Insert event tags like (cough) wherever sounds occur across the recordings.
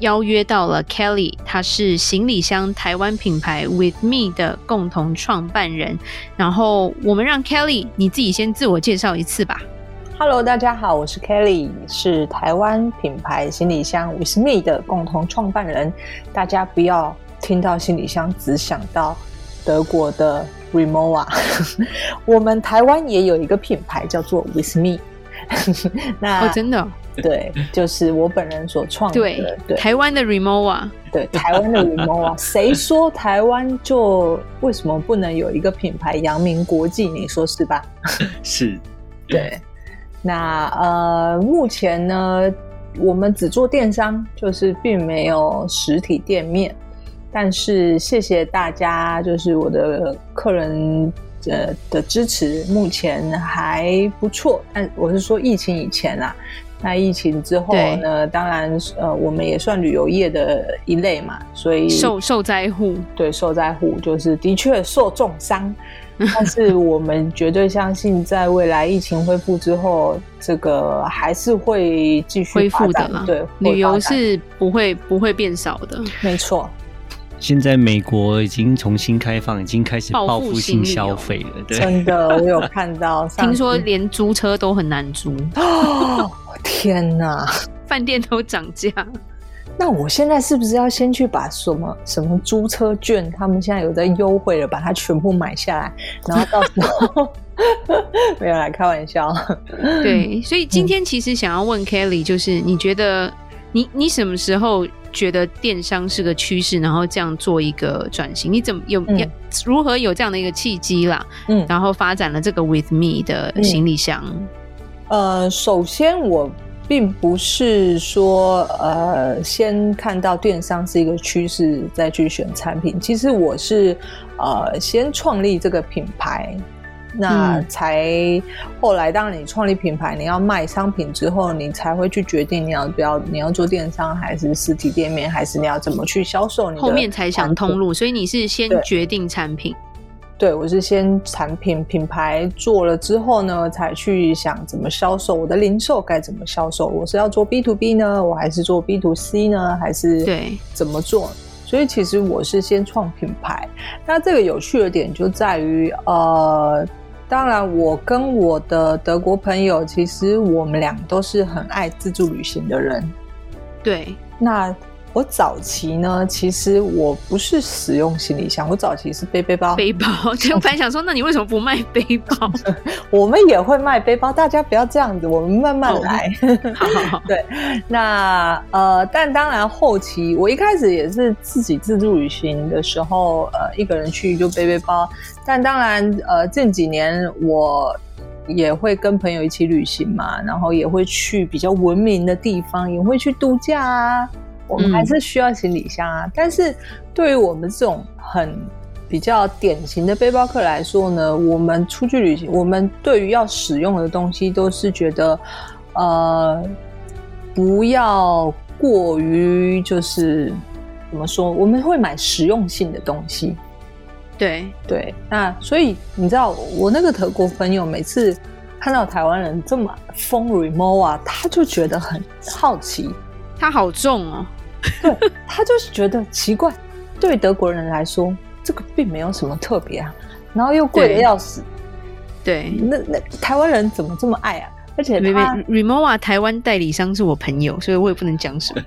邀约到了 Kelly，他是行李箱台湾品牌 With Me 的共同创办人。然后我们让 Kelly 你自己先自我介绍一次吧。Hello，大家好，我是 Kelly，是台湾品牌行李箱 With Me 的共同创办人。大家不要听到行李箱只想到德国的 Rimowa，(laughs) 我们台湾也有一个品牌叫做 With Me。(laughs) 那哦，真的。(laughs) 对，就是我本人所创的。对，对台湾的 Rimowa，对，台湾的 Rimowa，(laughs) 谁说台湾就为什么不能有一个品牌扬名国际？你说是吧？(laughs) 是，对。那呃，目前呢，我们只做电商，就是并没有实体店面。但是谢谢大家，就是我的客人呃的支持，目前还不错。但我是说疫情以前啊。那疫情之后呢？当然，呃，我们也算旅游业的一类嘛，所以受受灾户，对，受灾户就是的确受重伤。(laughs) 但是我们绝对相信，在未来疫情恢复之后，这个还是会继续恢复的。对，旅游是不会不会变少的，没错。现在美国已经重新开放，已经开始报复性消费了。对，真的，我有看到。(laughs) 听说连租车都很难租。(laughs) 哦，天哪！饭店都涨价。那我现在是不是要先去把什么什么租车券，他们现在有在优惠了，把它全部买下来，然后到时候 (laughs) 没有来开玩笑。对，所以今天其实想要问 Kelly，就是你觉得你你什么时候？觉得电商是个趋势，然后这样做一个转型，你怎么有、嗯、如何有这样的一个契机啦？嗯，然后发展了这个 With Me 的行李箱。嗯、呃，首先我并不是说呃先看到电商是一个趋势再去选产品，其实我是呃先创立这个品牌。那才后来，当你创立品牌，你要卖商品之后，你才会去决定你要不要，你要做电商还是实体店面，还是你要怎么去销售你的。后面才想通路，所以你是先决定产品。对，我是先产品品牌做了之后呢，才去想怎么销售，我的零售该怎么销售。我是要做 B to B 呢，我还是做 B to C 呢，还是对怎么做？所以其实我是先创品牌。那这个有趣的点就在于，呃。当然，我跟我的德国朋友，其实我们俩都是很爱自助旅行的人。对，那。我早期呢，其实我不是使用行李箱，我早期是背背包。背包，(laughs) 就我本来想说，那你为什么不卖背包？(laughs) 我们也会卖背包，大家不要这样子，我们慢慢来。Oh. 好好好。(laughs) 对，那呃，但当然后期，我一开始也是自己自助旅行的时候，呃，一个人去就背背包。但当然，呃，近几年我也会跟朋友一起旅行嘛，然后也会去比较文明的地方，也会去度假啊。我们还是需要行李箱啊，嗯、但是对于我们这种很比较典型的背包客来说呢，我们出去旅行，我们对于要使用的东西都是觉得，呃，不要过于就是怎么说，我们会买实用性的东西。对对，那所以你知道，我那个德国朋友每次看到台湾人这么疯 Rimowa，他就觉得很好奇，他好重哦。(laughs) 对，他就是觉得奇怪，对德国人来说，这个并没有什么特别啊，然后又贵的要死。对，那那台湾人怎么这么爱啊？而且他 Rimowa 台湾代理商是我朋友，所以我也不能讲什么。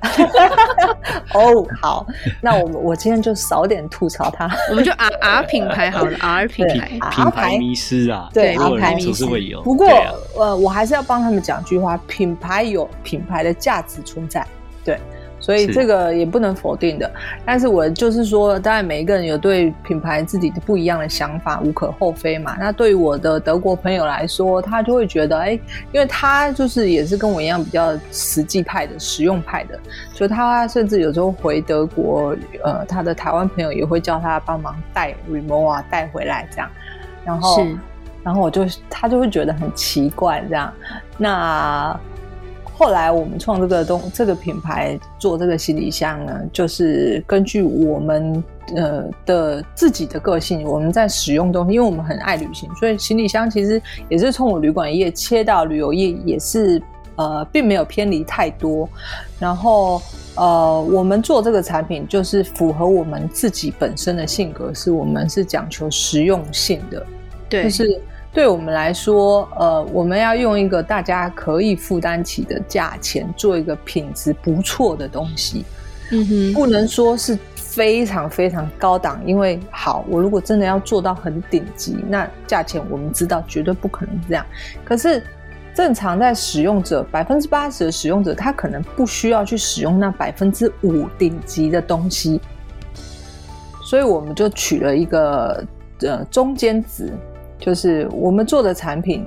(laughs) 哦，好，那我我今天就少点吐槽他，(laughs) 我们就 R R 品牌好了，R 品牌品牌迷失啊，对品牌迷失会有。不过呃，我还是要帮他们讲句话，品牌有品牌的价值存在，对。所以这个也不能否定的。但是我就是说，当然每一个人有对品牌自己的不一样的想法，无可厚非嘛。那对于我的德国朋友来说，他就会觉得，哎，因为他就是也是跟我一样比较实际派的、实用派的，所以他甚至有时候回德国，呃，他的台湾朋友也会叫他帮忙带 Rimowa 带回来这样。然后，然后我就他就会觉得很奇怪这样。那。后来我们创这个东这个品牌做这个行李箱呢，就是根据我们呃的自己的个性，我们在使用东西，因为我们很爱旅行，所以行李箱其实也是从我旅馆业切到旅游业，也是呃并没有偏离太多。然后呃我们做这个产品就是符合我们自己本身的性格，是我们是讲求实用性的，对，就是。对我们来说，呃，我们要用一个大家可以负担起的价钱，做一个品质不错的东西。嗯哼，不能说是非常非常高档，因为好，我如果真的要做到很顶级，那价钱我们知道绝对不可能这样。可是正常在使用者百分之八十的使用者，他可能不需要去使用那百分之五顶级的东西，所以我们就取了一个呃中间值。就是我们做的产品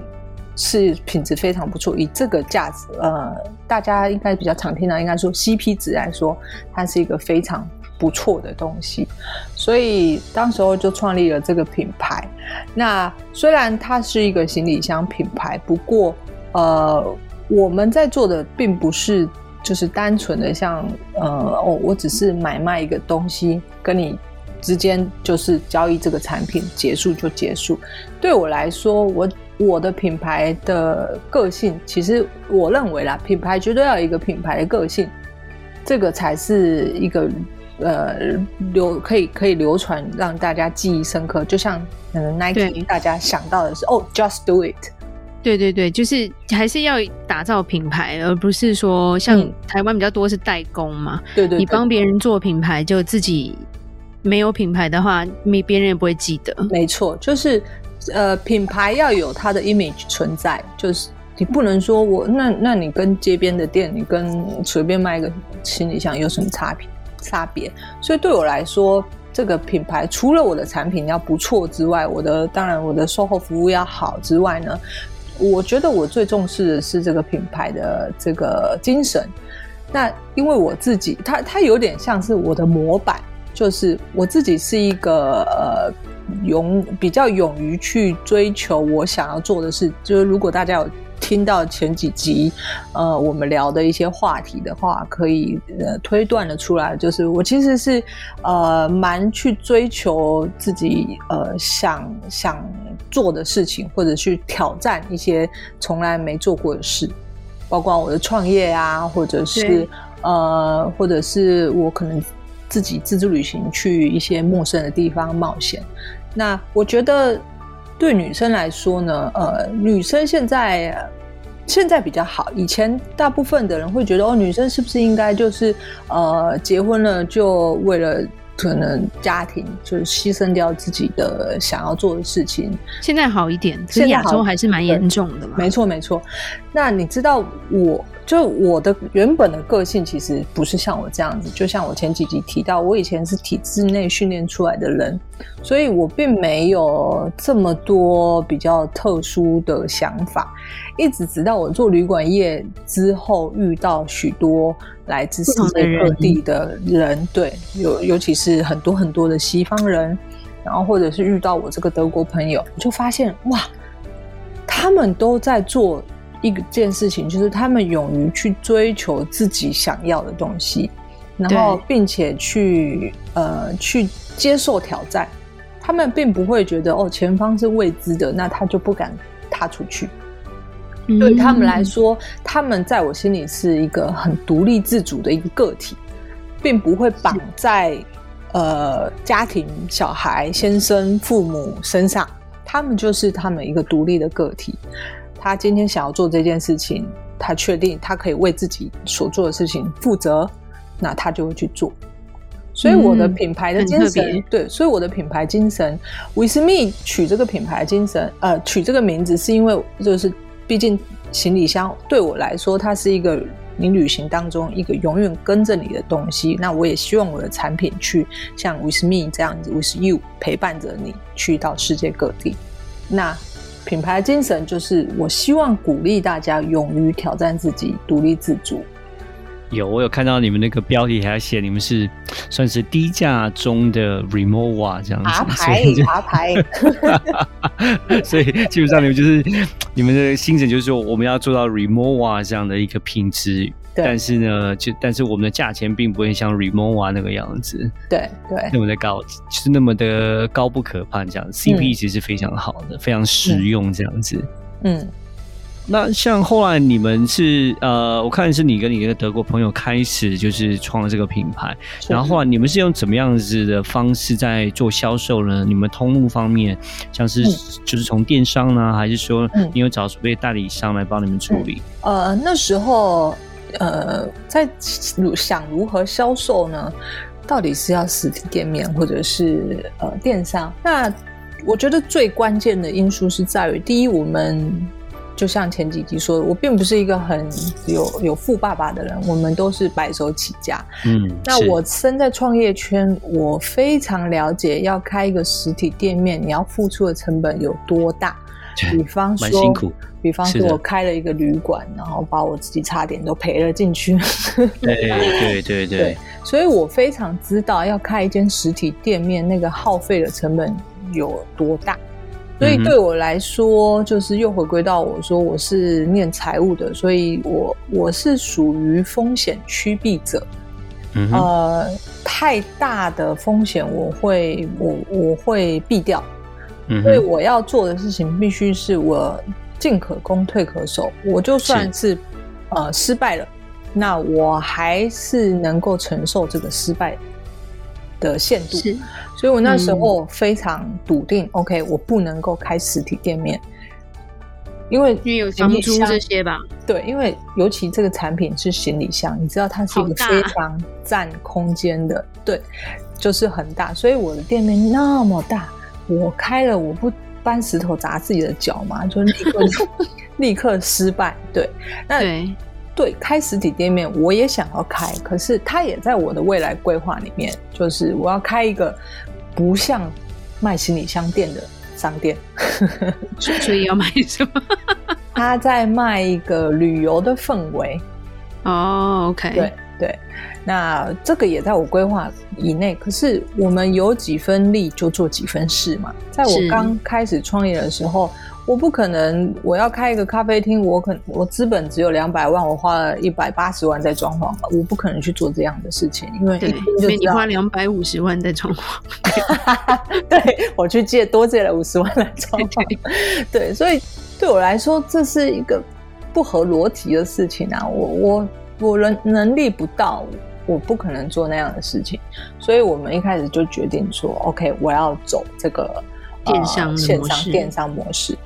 是品质非常不错，以这个价值，呃，大家应该比较常听到，应该说 CP 值来说，它是一个非常不错的东西，所以当时候就创立了这个品牌。那虽然它是一个行李箱品牌，不过呃，我们在做的并不是就是单纯的像呃哦，我只是买卖一个东西跟你。之间就是交易这个产品结束就结束。对我来说，我我的品牌的个性，其实我认为啦，品牌绝对要有一个品牌的个性，这个才是一个呃流可以可以流传，让大家记忆深刻。就像可能 Nike，大家想到的是哦，Just Do It。对对对，就是还是要打造品牌，而不是说像台湾比较多是代工嘛。对对，对，你帮别人做品牌就自己。没有品牌的话，没别人也不会记得。没错，就是呃，品牌要有它的 image 存在，就是你不能说我那那你跟街边的店，你跟随便卖一个行李箱有什么差别？差别？所以对我来说，这个品牌除了我的产品要不错之外，我的当然我的售后服务要好之外呢，我觉得我最重视的是这个品牌的这个精神。那因为我自己，它它有点像是我的模板。就是我自己是一个呃勇比较勇于去追求我想要做的事。就是如果大家有听到前几集呃我们聊的一些话题的话，可以呃推断的出来，就是我其实是呃蛮去追求自己呃想想做的事情，或者去挑战一些从来没做过的事，包括我的创业啊，或者是呃或者是我可能。自己自助旅行去一些陌生的地方冒险，那我觉得对女生来说呢，呃，女生现在现在比较好，以前大部分的人会觉得哦，女生是不是应该就是呃结婚了就为了。可能家庭就是牺牲掉自己的想要做的事情。现在好一点，现在亚洲还是蛮严重的嘛。没错，没错。那你知道我，就我的原本的个性其实不是像我这样子。就像我前几集提到，我以前是体制内训练出来的人，所以我并没有这么多比较特殊的想法。一直直到我做旅馆业之后，遇到许多。来自世界各地的人，对，尤尤其是很多很多的西方人，然后或者是遇到我这个德国朋友，我就发现哇，他们都在做一件事情，就是他们勇于去追求自己想要的东西，然后并且去呃去接受挑战，他们并不会觉得哦前方是未知的，那他就不敢踏出去。对他们来说，他们在我心里是一个很独立自主的一个个体，并不会绑在呃家庭、小孩、先生、父母身上。他们就是他们一个独立的个体。他今天想要做这件事情，他确定他可以为自己所做的事情负责，那他就会去做。所以我的品牌的精神，对，所以我的品牌精神，With Me 取这个品牌精神，呃，取这个名字是因为就是。毕竟行李箱对我来说，它是一个你旅行当中一个永远跟着你的东西。那我也希望我的产品去像 With Me 这样子，With You 陪伴着你去到世界各地。那品牌精神就是我希望鼓励大家勇于挑战自己，独立自主。有，我有看到你们那个标题还写你们是算是低价中的 Remova 这样子，爬牌爬牌，(laughs) 所以基本上你们就是你们的精神就是说我们要做到 Remova 这样的一个品质，但是呢，就但是我们的价钱并不会像 Remova 那个样子，对对，那么的高，就是那么的高不可攀这样子，CP 其实是非常好的，嗯、非常实用这样子，嗯。嗯。那像后来你们是呃，我看是你跟你的德国朋友开始就是创了这个品牌，然后后来你们是用怎么样子的方式在做销售呢？你们通路方面，像是就是从电商呢，还是说你有找所谓代理商来帮你们处理？呃，那时候呃，在想如何销售呢？到底是要实体店面，或者是呃电商？那我觉得最关键的因素是在于，第一，我们。就像前几集说的，我并不是一个很有有富爸爸的人，我们都是白手起家。嗯，那我身在创业圈，我非常了解要开一个实体店面，你要付出的成本有多大。比方说，辛苦。比方说我开了一个旅馆，然后把我自己差点都赔了进去。对对对对。所以我非常知道要开一间实体店面，那个耗费的成本有多大。所以对我来说，就是又回归到我说我是念财务的，所以我我是属于风险趋避者。嗯，呃，太大的风险我会我我会避掉。嗯，所以我要做的事情必须是我进可攻退可守。我就算是，是呃失败了，那我还是能够承受这个失败的限度。是。所以我那时候非常笃定，嗯，OK，我不能够开实体店面，因为因为有房租这些吧。对，因为尤其这个产品是行李箱，你知道它是一个非常占空间的，对，就是很大。所以我的店面那么大，我开了我不搬石头砸自己的脚嘛，就立刻 (laughs) 立刻失败。对，那对。对，开实体店面我也想要开，可是它也在我的未来规划里面，就是我要开一个不像卖行李箱店的商店。(laughs) 所以要卖什么？他在卖一个旅游的氛围。哦、oh，OK，对对，那这个也在我规划以内。可是我们有几分力就做几分事嘛。在我刚开始创业的时候。我不可能，我要开一个咖啡厅，我可我资本只有两百万，我花了一百八十万在装潢了，我不可能去做这样的事情，因为因为你花两百五十万在装潢，(laughs) 对，我去借多借了五十万来装潢，对，所以对我来说这是一个不合逻辑的事情啊，我我我能能力不到，我不可能做那样的事情，所以我们一开始就决定说，OK，我要走这个。电商、呃、线上电商模式，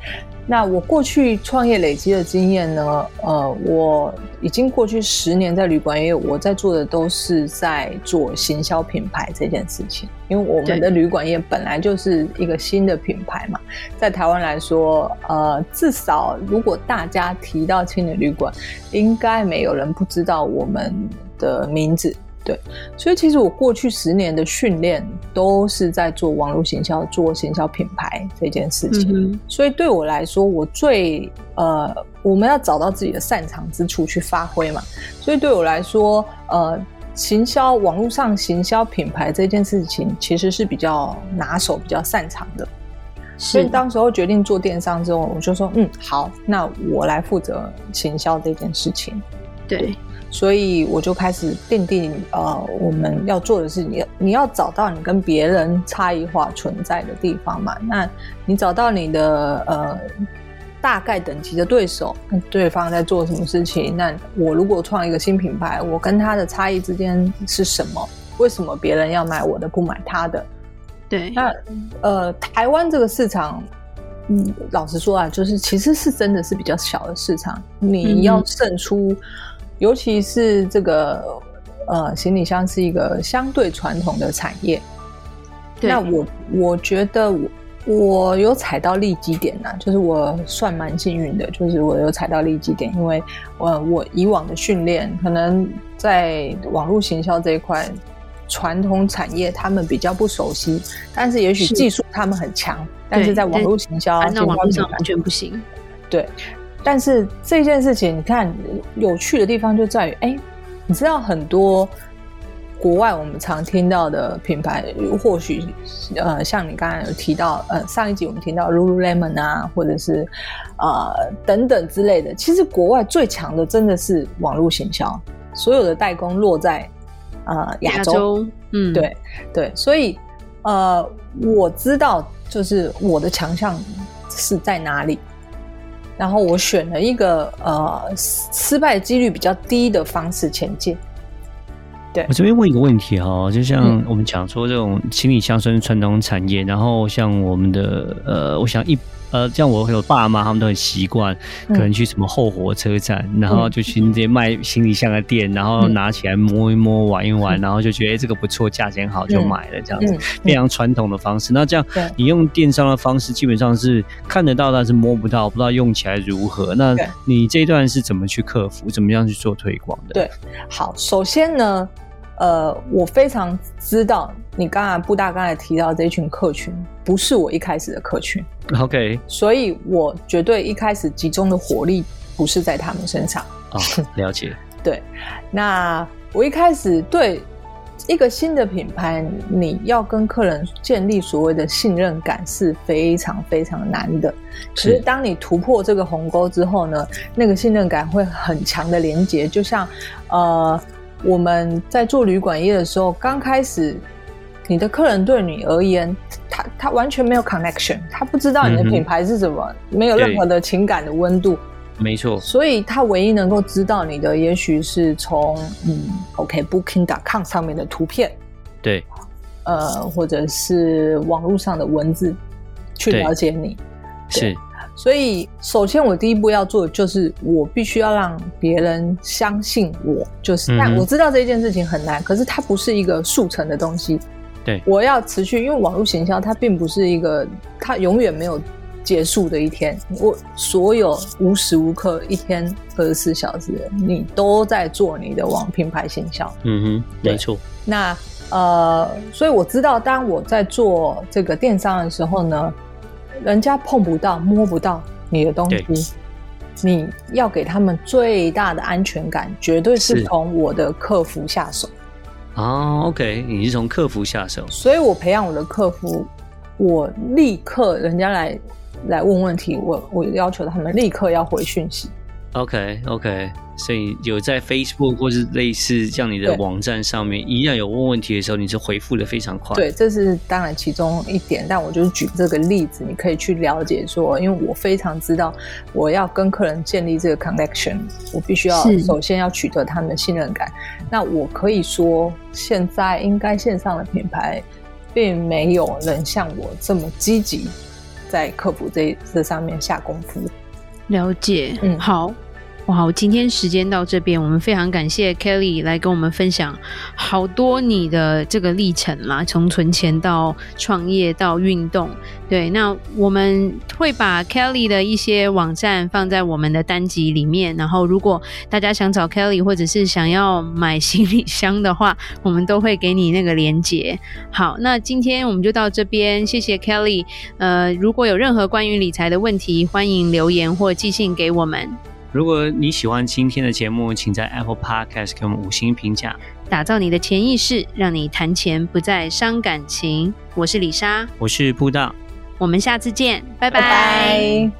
那我过去创业累积的经验呢？呃，我已经过去十年在旅馆业，我在做的都是在做行销品牌这件事情。因为我们的旅馆业本来就是一个新的品牌嘛，在台湾来说，呃，至少如果大家提到青年旅馆，应该没有人不知道我们的名字。对，所以其实我过去十年的训练都是在做网络行销、做行销品牌这件事情。嗯。所以对我来说，我最呃，我们要找到自己的擅长之处去发挥嘛。所以对我来说，呃，行销网络上行销品牌这件事情，其实是比较拿手、比较擅长的。所以当时候决定做电商之后，我就说，嗯，好，那我来负责行销这件事情。对。所以我就开始奠定呃，我们要做的是你你要找到你跟别人差异化存在的地方嘛。那你找到你的呃大概等级的对手，对方在做什么事情？那我如果创一个新品牌，我跟他的差异之间是什么？为什么别人要买我的不买他的？对，那呃，台湾这个市场，嗯，老实说啊，就是其实是真的是比较小的市场，你要胜出。嗯尤其是这个呃，行李箱是一个相对传统的产业。那我我觉得我我有踩到利基点呐，就是我算蛮幸运的，就是我有踩到利基点，因为我我以往的训练可能在网络行销这一块，传统产业他们比较不熟悉，但是也许技术他们很强，但是在网络行销，那网络上完全不行。对，但是这件事情，你看有趣的地方就在于，哎，你知道很多。国外我们常听到的品牌，或许呃，像你刚才有提到，呃，上一集我们听到 Lululemon 啊，或者是呃等等之类的。其实国外最强的真的是网络行销，所有的代工落在呃亚洲，亚洲，嗯，对对，所以呃，我知道就是我的强项是在哪里，然后我选了一个呃失败几率比较低的方式前进。对，我这边问一个问题哈，就像我们讲说这种行李箱算是传统产业，然后像我们的呃，我想一呃，像我有爸妈，他们都很习惯，可能去什么后火车站，然后就去那些卖行李箱的店，然后拿起来摸一摸、玩一玩，然后就觉得、欸、这个不错，价钱好就买了，这样子非常传统的方式。那这样你用电商的方式，基本上是看得到，但是摸不到，不知道用起来如何。那你这一段是怎么去克服？怎么样去做推广的？对，好，首先呢。呃，我非常知道你刚才布大刚才提到这群客群，不是我一开始的客群。OK，所以我绝对一开始集中的火力不是在他们身上。哦，了解。(laughs) 对，那我一开始对一个新的品牌，你要跟客人建立所谓的信任感是非常非常难的。其实当你突破这个鸿沟之后呢，那个信任感会很强的连接，就像呃。我们在做旅馆业的时候，刚开始，你的客人对你而言，他他完全没有 connection，他不知道你的品牌是什么，嗯、没有任何的情感的温度。没错。所以他唯一能够知道你的，也许是从嗯，OK Booking.com 上面的图片，对，呃，或者是网络上的文字去了解你，是。所以，首先我第一步要做的就是，我必须要让别人相信我。就是，但我知道这件事情很难，可是它不是一个速成的东西。对，我要持续，因为网络行销它并不是一个，它永远没有结束的一天。我所有无时无刻，一天二十四小时，你都在做你的网品牌行销。嗯哼，没错。那呃，所以我知道，当我在做这个电商的时候呢。人家碰不到、摸不到你的东西，你要给他们最大的安全感，绝对是从我的客服下手。哦，OK，你是从客服下手，所以我培养我的客服，我立刻人家来来问问题，我我要求他们立刻要回讯息。OK，OK。所以有在 Facebook 或是类似这样你的网站上面，一样有问问题的时候，你是回复的非常快。对，这是当然其中一点，但我就是举这个例子，你可以去了解说，因为我非常知道我要跟客人建立这个 connection，我必须要首先要取得他们的信任感。那我可以说，现在应该线上的品牌并没有人像我这么积极在客服这这上面下功夫。了解，嗯，好。哇，今天时间到这边，我们非常感谢 Kelly 来跟我们分享好多你的这个历程啦，从存钱到创业到运动。对，那我们会把 Kelly 的一些网站放在我们的单集里面，然后如果大家想找 Kelly 或者是想要买行李箱的话，我们都会给你那个连结。好，那今天我们就到这边，谢谢 Kelly。呃，如果有任何关于理财的问题，欢迎留言或寄信给我们。如果你喜欢今天的节目，请在 Apple Podcast 给我们五星评价。打造你的潜意识，让你谈钱不再伤感情。我是李莎，我是布道，我们下次见，拜拜。拜拜。